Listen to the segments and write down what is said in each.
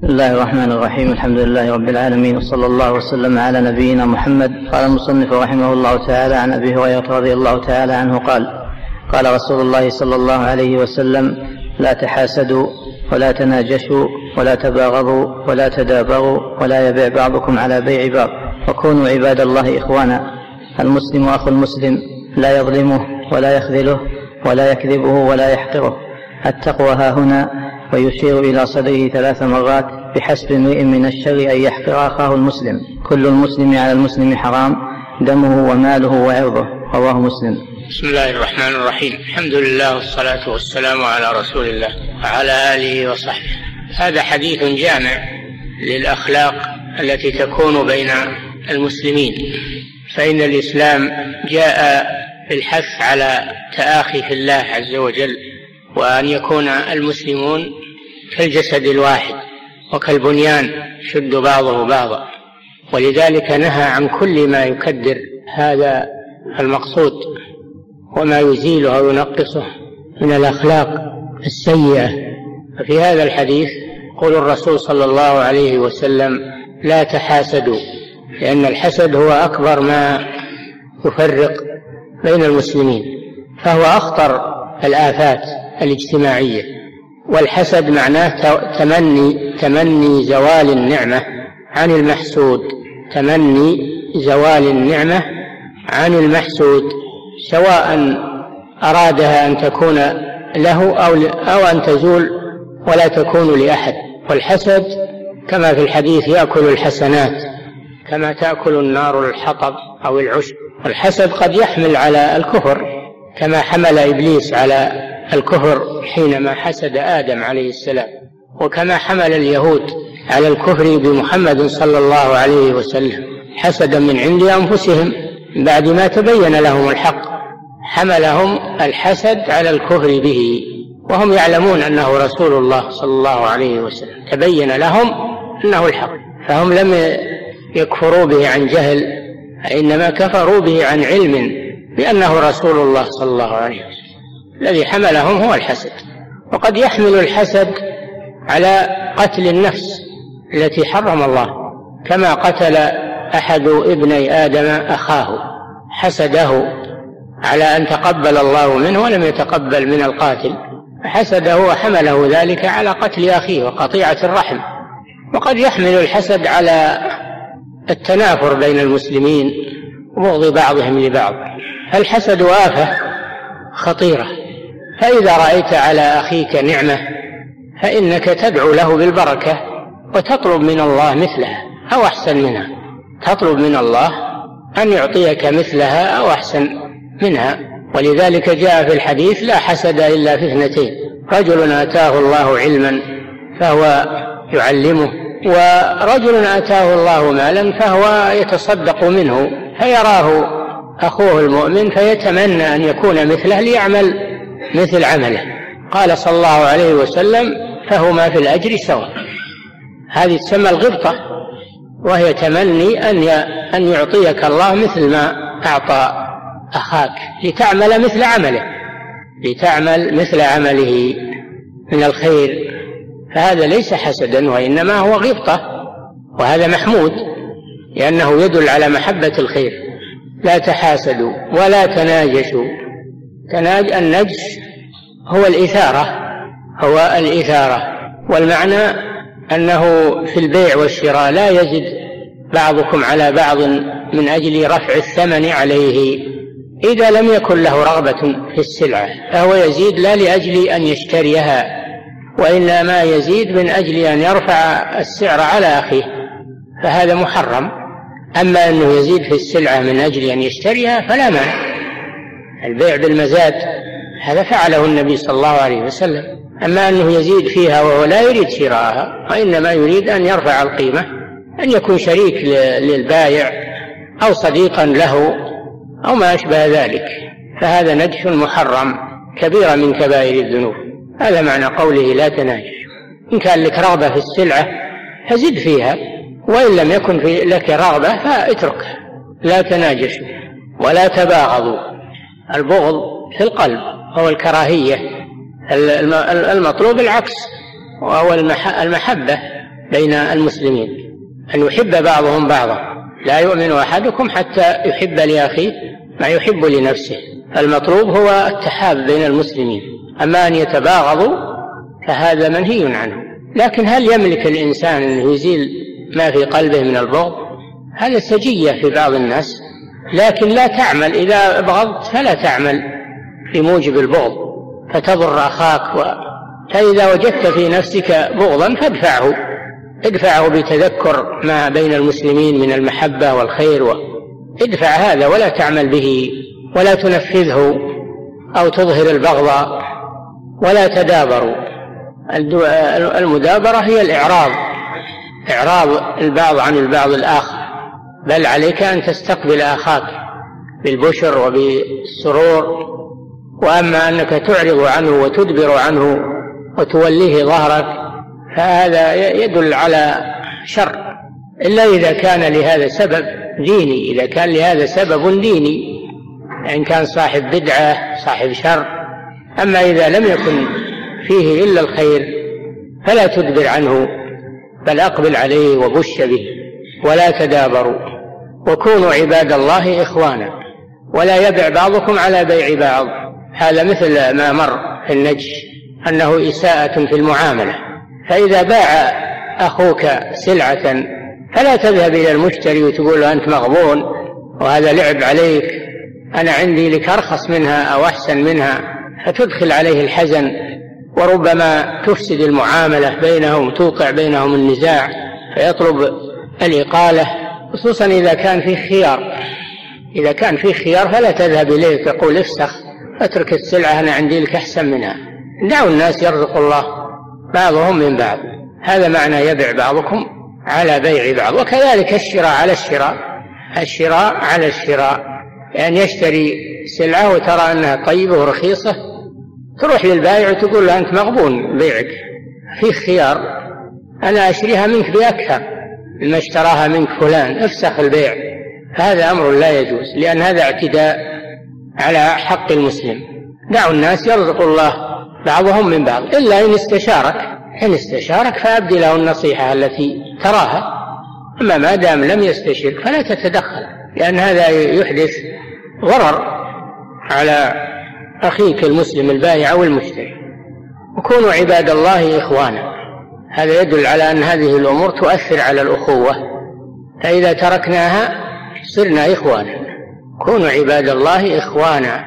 بسم الله الرحمن الرحيم. الحمد لله رب العالمين. وصلى الله وسلم على نبينا محمد. قال المصنف رحمه الله تعالى عن أبي هريرة رضي الله تعالى عنه قال قال رسول الله صلى الله عليه وسلم لا تحاسدوا ولا تناجشوا ولا تباغضوا ولا تدابروا ولا يبيع بعضكم على بيع بعض. وكونوا عباد الله إخوانا. المسلم أخو المسلم لا يظلمه ولا يخذله ولا يكذبه ولا يحقره. التقوى ها هنا ويشير إلى صدره ثلاث مرات بحسب امرئ من الشر أن يحقر أخاه المسلم. كل المسلم على المسلم حرام دمه وماله وعرضه. رواه مسلم. بسم الله الرحمن الرحيم. الحمد لله والصلاة والسلام على رسول الله وعلى آله وصحبه. هذا حديث جامع للأخلاق التي تكون بين المسلمين. فإن الإسلام جاء بالحث على تآخي في الله عز وجل وأن يكون المسلمون كالجسد الواحد وكالبنيان شد بعضه بعضا. ولذلك نهى عن كل ما يكدر هذا المقصود وما يزيله أو ينقصه من الأخلاق السيئة. ففي هذا الحديث يقول الرسول صلى الله عليه وسلم لا تحاسدوا لأن الحسد هو أكبر ما يفرق بين المسلمين فهو أخطر الآفات الاجتماعية. والحسد معناه تمني تمني زوال النعمة عن المحسود. تمني زوال النعمة عن المحسود سواء أرادها أن تكون له أو أو أن تزول ولا تكون لأحد. والحسد كما في الحديث يأكل الحسنات كما تأكل النار الحطب أو العشب. والحسد قد يحمل على الكفر كما حمل إبليس على الكفر حينما حسد آدم عليه السلام وكما حمل اليهود على الكفر بمحمد صلى الله عليه وسلم. حسدا من عند أنفسهم بعد ما تبين لهم الحق حملهم الحسد على الكفر به وهم يعلمون أنه رسول الله صلى الله عليه وسلم. تبين لهم أنه الحق فهم لم يكفروا به عن جهل إنما كفروا به عن علم بأنه رسول الله صلى الله عليه وسلم. الذي حملهم هو الحسد. وقد يحمل الحسد على قتل النفس التي حرم الله كما قتل أحد ابني آدم أخاه. حسده على أن تقبل الله منه ولم يتقبل من القاتل. فحسده وحمله ذلك على قتل أخيه وقطيعة الرحم. وقد يحمل الحسد على التنافر بين المسلمين وبغض بعضهم لبعض. الحسد آفة خطيرة. فإذا رأيت على أخيك نعمة فإنك تدعو له بالبركة وتطلب من الله مثلها أو أحسن منها. تطلب من الله أن يعطيك مثلها أو أحسن منها. ولذلك جاء في الحديث لا حسد إلا في اثنتين. رجل آتاه الله علما فهو يعلمه ورجل آتاه الله مالا فهو يتصدق منه فيراه أخوه المؤمن فيتمنى أن يكون مثله ليعمل. مثل عمله. قال صلى الله عليه وسلم فهما في الأجر سواء. هذه تسمى الغبطة وهي تمني أن أن يعطيك الله مثل ما أعطى أخاك لتعمل مثل عمله. لتعمل مثل عمله من الخير. فهذا ليس حسدا وإنما هو غبطة وهذا محمود لأنه يدل على محبة الخير. لا تحاسدوا ولا تناجشوا. تناج النجس هو الإثارة هو الإثارة. والمعنى أنه في البيع والشراء لا يزد بعضكم على بعض من أجل رفع الثمن عليه إذا لم يكن له رغبة في السلعة فهو يزيد لا لأجل أن يشتريها وإنما يزيد من أجل أن يرفع السعر على أخيه فهذا محرم. أما أنه يزيد في السلعة من أجل أن يشتريها فلا مانع. البيع بالمزاد هذا فعله النبي صلى الله عليه وسلم. أما أنه يزيد فيها وهو لا يريد شراءها وإنما يريد أن يرفع القيمة أن يكون شريك للبائع أو صديقا له أو ما أشبه ذلك. فهذا نجش محرم كبيرة من كبائر الذنوب. هذا معنى قوله لا تناجش. إن كان لك رغبة في السلعة فزد فيها وإن لم يكن في لك رغبة فاتركها. لا تناجشوا ولا تباغضوا. البغض في القلب هو الكراهية المطلوب العكس وهو المحبة بين المسلمين. أن يحب بعضهم بعضا. لا يؤمن أحدكم حتى يحب لأخيه ما يحب لنفسه. المطلوب هو التحاب بين المسلمين. أما أن يتباغضوا فهذا منهي عنه. لكن هل يملك الإنسان أن يزيل ما في قلبه من البغض؟ هذا سجية في بعض الناس. لكن لا تعمل. إذا أبغضت فلا تعمل بموجب البغض. فتضر أخاك و... فإذا وجدت في نفسك بغضا فادفعه. ادفعه بتذكر ما بين المسلمين من المحبة والخير و... ادفع هذا ولا تعمل به ولا تنفذه أو تظهر البغض ولا تدابروا المدابرة هي الإعراض. إعراض البعض عن البعض الآخر. بل عليك أن تستقبل أخاك بالبشر وبالسرور وأما أنك تعرض عنه وتدبر عنه وتوليه ظهرك فهذا يدل على شر. إلا إذا كان لهذا سبب ديني إذا كان لهذا سبب ديني إن كان صاحب بدعة صاحب شر. أما إذا لم يكن فيه إلا الخير فلا تدبر عنه بل أقبل عليه وبش به ولا تدابروا. وكونوا عباد الله إخوانا. ولا يبع بعضكم على بيع بعض. هذا مثل ما مر في النجش أنه إساءة في المعاملة. فإذا باع أخوك سلعة فلا تذهب إلى المشتري وتقول له أنت مغبون وهذا لعب عليك أنا عندي لك أرخص منها أو أحسن منها. فتدخل عليه الحزن وربما تفسد المعاملة بينهم توقع بينهم النزاع فيطلب الإقالة. خصوصا إذا كان فيه خيار. إذا كان فيه خيار فلا تذهب إليه تقول افسخ أترك السلعة أنا عندي لك أحسن منها. دعوا الناس يرزق الله بعضهم من بعض. هذا معنى يبع بعضكم على بيع بعض. وكذلك الشراء على الشراء. الشراء على الشراء. يعني يشتري سلعة وترى أنها طيبة ورخيصة تروح للبائع وتقول له أنت مغبون بيعك. في خيار أنا أشتريها منك بأكثر. مما اشتراها منك فلان افسخ البيع. هذا أمر لا يجوز لأن هذا اعتداء على حق المسلم. دعوا الناس يرزق الله بعضهم من بعض إلا إن استشارك. إن استشارك فأبدي له النصيحة التي تراها. أما ما دام لم يستشرك فلا تتدخل لأن هذا يحدث ضرر على أخيك المسلم البائع أو المشتري. وكونوا عباد الله إخوانا. هذا يدل على أن هذه الأمور تؤثر على الأخوة. فإذا تركناها صرنا إخوانا. كونوا عباد الله إخوانا.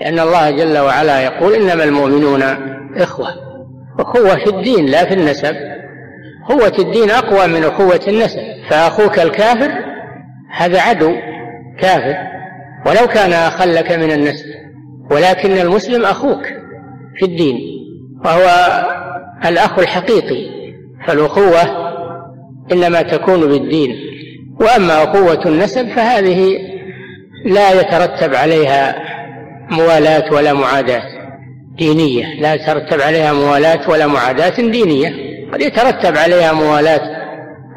لأن الله جل وعلا يقول إنما المؤمنون إخوة. أخوة في الدين لا في النسب. قوة الدين أقوى من أخوة النسب. فأخوك الكافر هذا عدو كافر. ولو كان أخا لك من النسب ولكن المسلم أخوك في الدين. وهو الأخ الحقيقي فالأخوة إنما تكون بالدين. وأما أخوة النسب فهذه لا يترتب عليها موالاة ولا معاداة دينية. لا يترتب عليها موالاة ولا معاداة دينية. قد يترتب عليها موالاة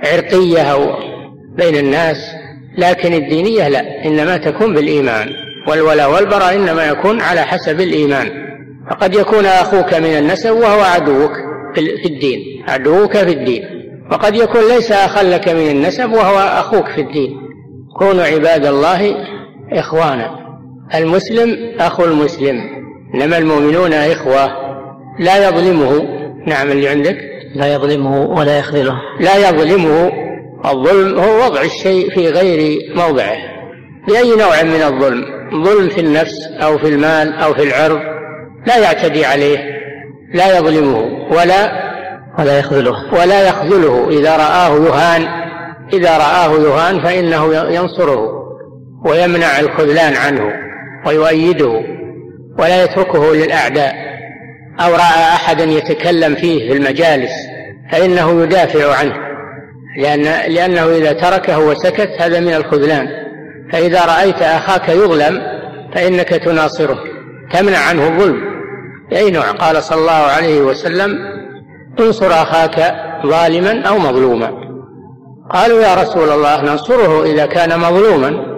عرقية أو بين الناس لكن الدينية لا إنما تكون بالإيمان. والولاء والبراء إنما يكون على حسب الإيمان. فقد يكون أخوك من النسب وهو عدوك. في الدين. عدوك في الدين. وقد يكون ليس أخا لك من النسب وهو أخوك في الدين. كونوا عباد الله إخوانا. المسلم أخو المسلم. إنما المؤمنون إخوة. لا يظلمه. نعم اللي عندك؟ لا يظلمه ولا يخذله. لا يظلمه. الظلم هو وضع الشيء في غير موضعه. بأي نوع من الظلم؟ ظلم في النفس أو في المال أو في العرض. لا يعتدي عليه. لا يظلمه ولا ولا يخذله. ولا يخذله. إذا رآه يهان إذا رآه يهان فإنه ينصره ويمنع الخذلان عنه ويؤيده ولا يتركه للأعداء. أو رأى أحدا يتكلم فيه في المجالس فإنه يدافع عنه. لأن لأنه إذا تركه وسكت هذا من الخذلان. فإذا رأيت أخاك يظلم فإنك تناصره تمنع عنه الظلم. بأي نوع قال صلى الله عليه وسلم انصر أخاك ظالما أو مظلوما. قالوا يا رسول الله ننصره إذا كان مظلوما.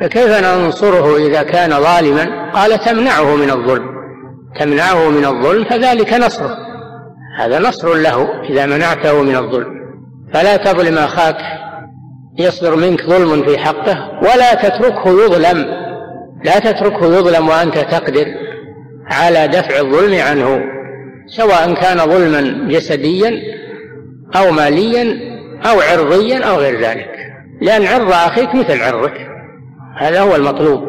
فكيف ننصره إذا كان ظالما؟ قال تمنعه من الظلم. تمنعه من الظلم فذلك نصره هذا نصر له إذا منعته من الظلم. فلا تظلم أخاك يصدر منك ظلم في حقه ولا تتركه يظلم. لا تتركه يظلم وأنت تقدر. على دفع الظلم عنه سواء كان ظلما جسديا أو ماليا أو عرضيا أو غير ذلك. لأن عرض أخيك مثل عرضك هذا هو المطلوب.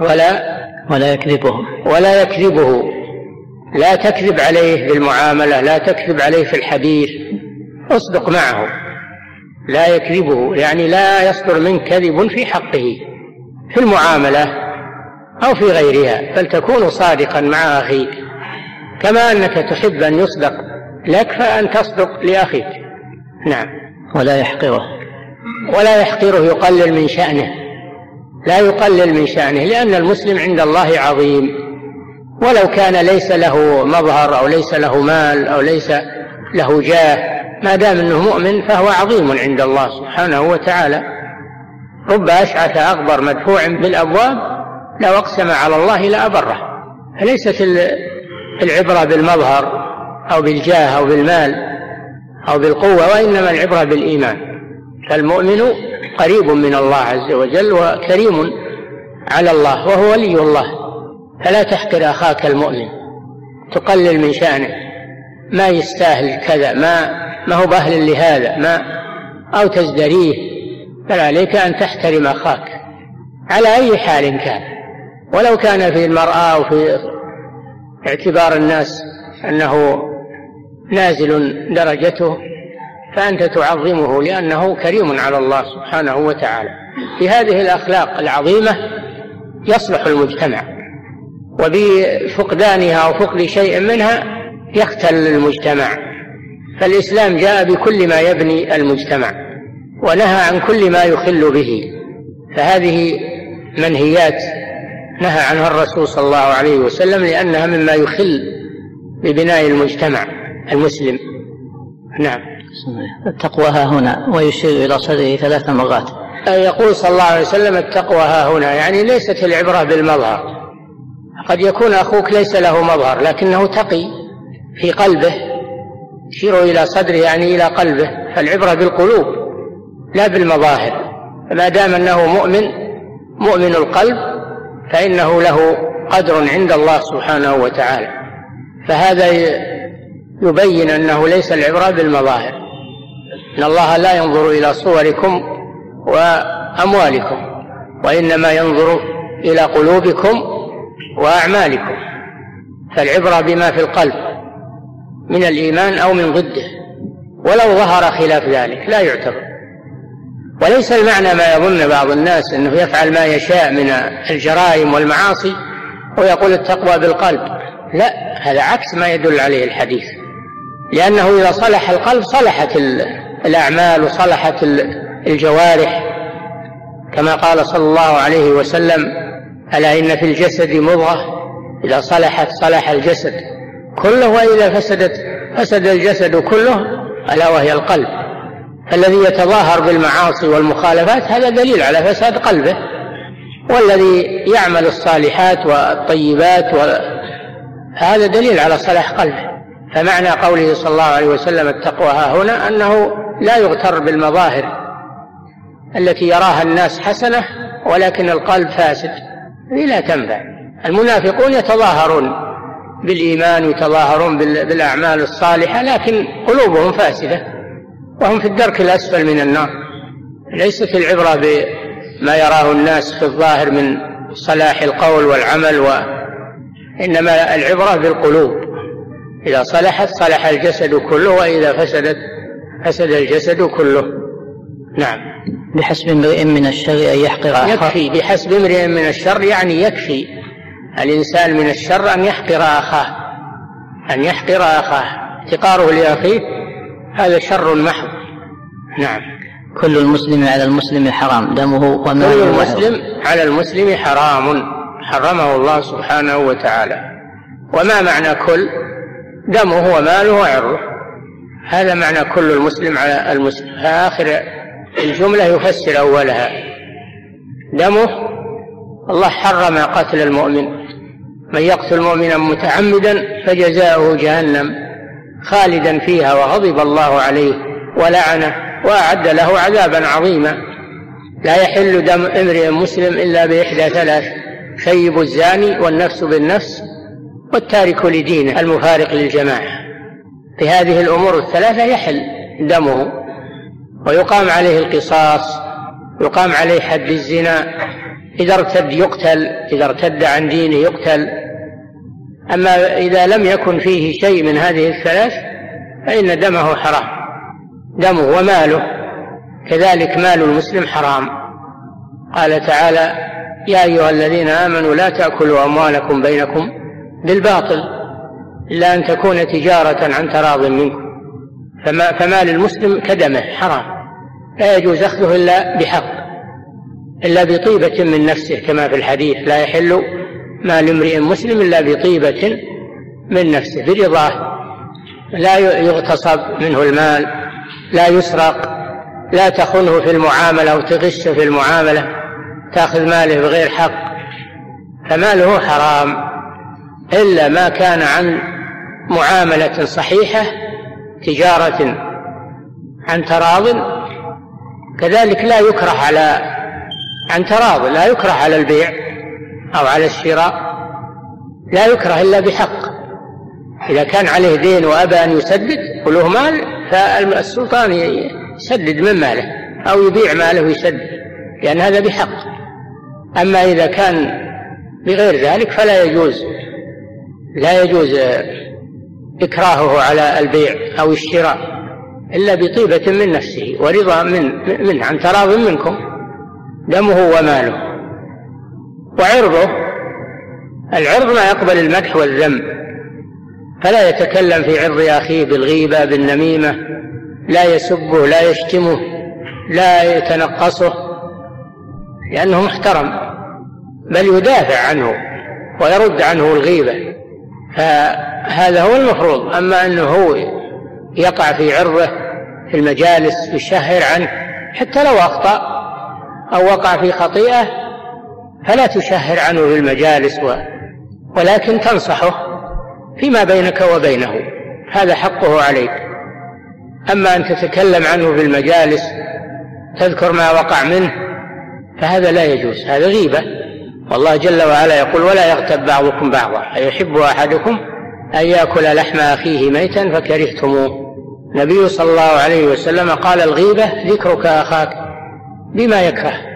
ولا ولا يكذبه. ولا يكذبه. لا تكذب عليه في المعاملة لا تكذب عليه في الحديث. اصدق معه. لا يكذبه يعني لا يصدر منك كذب في حقه. في المعاملة أو في غيرها بل تكون صادقا مع أخيك كما أنك تحب أن يصدق لك فأن تصدق لأخيك. نعم. ولا يحقره. ولا يحقره يقلل من شأنه. لا يقلل من شأنه لأن المسلم عند الله عظيم. ولو كان ليس له مظهر أو ليس له مال أو ليس له جاه ما دام أنه مؤمن فهو عظيم عند الله سبحانه وتعالى. رب أشعث أغبر مدفوع بالأبواب لو أقسم على الله لأبره فليست العبرة بالمظهر أو بالجاه أو بالمال أو بالقوة وإنما العبرة بالإيمان. فالمؤمن قريب من الله عز وجل وكريم على الله وهو ولي الله. فلا تحقر أخاك المؤمن. تقلل من شأنه. ما يستاهل كذا ما ما هو بأهل لهذا ما أو تزدريه. بل عليك أن تحترم أخاك. على أي حال كان. ولو كان في المرأة أو في اعتبار الناس أنه نازل درجته فأنت تعظمه لأنه كريم على الله سبحانه وتعالى. في هذه الأخلاق العظيمة يصلح المجتمع وبفقدانها أو فقد شيء منها يختل المجتمع. فالإسلام جاء بكل ما يبني المجتمع ونهى عن كل ما يخل به. فهذه منهيات نهى عنها الرسول صلى الله عليه وسلم لأنها مما يخل ببناء المجتمع المسلم. نعم. التقوى ها هنا ويشير إلى صدره ثلاث مرات. يقول صلى الله عليه وسلم التقوى ها هنا يعني ليست العبرة بالمظهر. قد يكون أخوك ليس له مظهر لكنه تقي في قلبه يشير إلى صدره يعني إلى قلبه. فالعبرة بالقلوب لا بالمظاهر. ما دام أنه مؤمن مؤمن القلب فإنه له قدر عند الله سبحانه وتعالى. فهذا يبين أنه ليس العبرة بالمظاهر إن الله لا ينظر إلى صوركم وأموالكم وإنما ينظر إلى قلوبكم وأعمالكم. فالعبرة بما في القلب من الإيمان أو من ضده ولو ظهر خلاف ذلك لا يعتبر. وليس المعنى ما يظن بعض الناس أنه يفعل ما يشاء من الجرائم والمعاصي ويقول التقوى بالقلب. لا هذا عكس ما يدل عليه الحديث. لأنه إذا صلح القلب صلحت الأعمال وصلحت الجوارح. كما قال صلى الله عليه وسلم ألا إن في الجسد مضغة؟ إذا صلحت صلح الجسد كله وإذا فسدت فسد الجسد كله ألا وهي القلب. الذي يتظاهر بالمعاصي والمخالفات هذا دليل على فساد قلبه والذي يعمل الصالحات والطيبات هذا دليل على صلاح قلبه. فمعنى قوله صلى الله عليه وسلم التقوى ها هنا أنه لا يغتر بالمظاهر التي يراها الناس حسنة ولكن القلب فاسد هذه لا تنفع. المنافقون يتظاهرون بالإيمان ويتظاهرون بالأعمال الصالحة لكن قلوبهم فاسدة. وهم في الدرك الأسفل من النار. ليست العبرة بما يراه الناس في الظاهر من صلاح القول والعمل وإنما العبرة بالقلوب. إذا صلحت صلح الجسد كله وإذا فسدت فسد الجسد كله. نعم. بحسب امرئ من الشر أن يحقر أخاه. يكفي بحسب امرئ من الشر يعني يكفي الإنسان من الشر أن يحقر أخاه. أن يحقر أخاه. احتقاره لأخيه هذا شر محض نعم. كل المسلم على المسلم حرام دمه وماله كل المسلم على المسلم حرام حرمه الله سبحانه وتعالى. وما معنى كل؟ دمه وماله وعرضه هذا معنى كل المسلم على المسلم. آخر الجملة يفسر أولها. دمه الله حرم قتل المؤمن. من يقتل مؤمنا متعمدا فجزاؤه جهنم. خالدا فيها وغضب الله عليه ولعنه وأعد له عذابا عظيما. لا يحل دم امرئ مسلم إلا بإحدى ثلاث شيب الزاني والنفس بالنفس والتارك لدينه المفارق للجماعة. في هذه الأمور الثلاثة يحل دمه ويقام عليه القصاص يقام عليه حد الزنا إذا ارتد يقتل إذا ارتد عن دينه يقتل. أما إذا لم يكن فيه شيء من هذه الثلاث فإن دمه حرام. دمه وماله. كذلك مال المسلم حرام. قال تعالى يا أيها الذين آمنوا لا تأكلوا أموالكم بينكم بالباطل إلا أن تكون تجارة عن تراض منكم. فما فمال المسلم كدمه حرام. لا يجوز أخذه إلا بحق إلا بطيبة من نفسه كما في الحديث لا يحل مال امرئ مسلم إلا بطيبة من نفسه برضاه لا يغتصب منه المال لا يسرق لا تخنه في المعاملة أو تغشه في المعاملة تأخذ ماله بغير حق. فماله حرام إلا ما كان عن معاملة صحيحة تجارة عن تراض. كذلك لا يكره على عن تراض لا يكره على البيع. أو على الشراء لا يكره إلا بحق. إذا كان عليه دين وأبى أن يسدد وله مال فالسلطان يسدد من ماله أو يبيع ماله ويسدد لأن هذا بحق. أما إذا كان بغير ذلك فلا يجوز لا يجوز إكراهه على البيع أو الشراء إلا بطيبة من نفسه ورضا من منه عن تراض منكم دمه وماله. وعرضه العرض ما يقبل المدح والذم فلا يتكلم في عرض أخيه بالغيبة بالنميمة لا يسبه لا يشتمه لا يتنقصه لأنه محترم بل يدافع عنه ويرد عنه الغيبة فهذا هو المفروض. أما أنه هو يقع في عرضه في المجالس يشهر عنه حتى لو أخطأ أو وقع في خطيئة فلا تشهر عنه في المجالس و ولكن تنصحه فيما بينك وبينه. هذا حقه عليك. أما أن تتكلم عنه في المجالس تذكر ما وقع منه فهذا لا يجوز هذا غيبة. والله جل وعلا يقول ولا يغتب بعضكم بعضا. أيحب أحدكم أن يأكل لحم أخيه ميتا فكرهتموه. النبي صلى الله عليه وسلم قال الغيبة ذكرك أخاك بما يكره.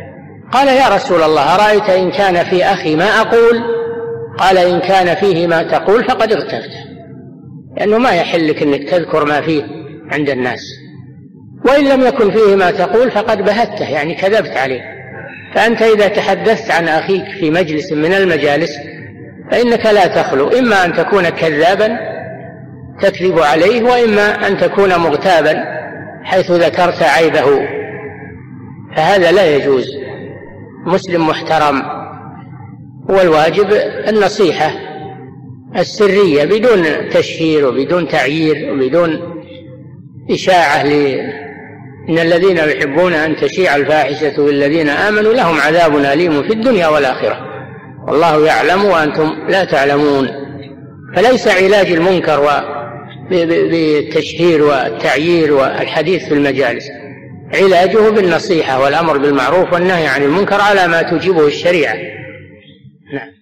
قال يا رسول الله أرأيت إن كان في أخي ما أقول؟ قال إن كان فيه ما تقول فقد اغتبت لأنه ما يحل لك أنك تذكر ما فيه عند الناس. وإن لم يكن فيه ما تقول فقد بهته يعني كذبت عليه. فأنت إذا تحدثت عن أخيك في مجلس من المجالس فإنك لا تخلو. إما أن تكون كذابا تكذب عليه وإما أن تكون مغتابا حيث ذكرت عيبه. فهذا لا يجوز. مسلم محترم والواجب النصيحة السرية بدون تشهير وبدون تعيير وبدون إشاعة إن الذين يحبون أن تشيع الفاحشة بالذين آمنوا لهم عذاب أليم في الدنيا والآخرة. والله يعلم وأنتم لا تعلمون. فليس علاج المنكر بالتشهير والتعيير والحديث في المجالس. علاجه بالنصيحة والأمر بالمعروف والنهي عن المنكر على ما توجبه الشريعة. نعم.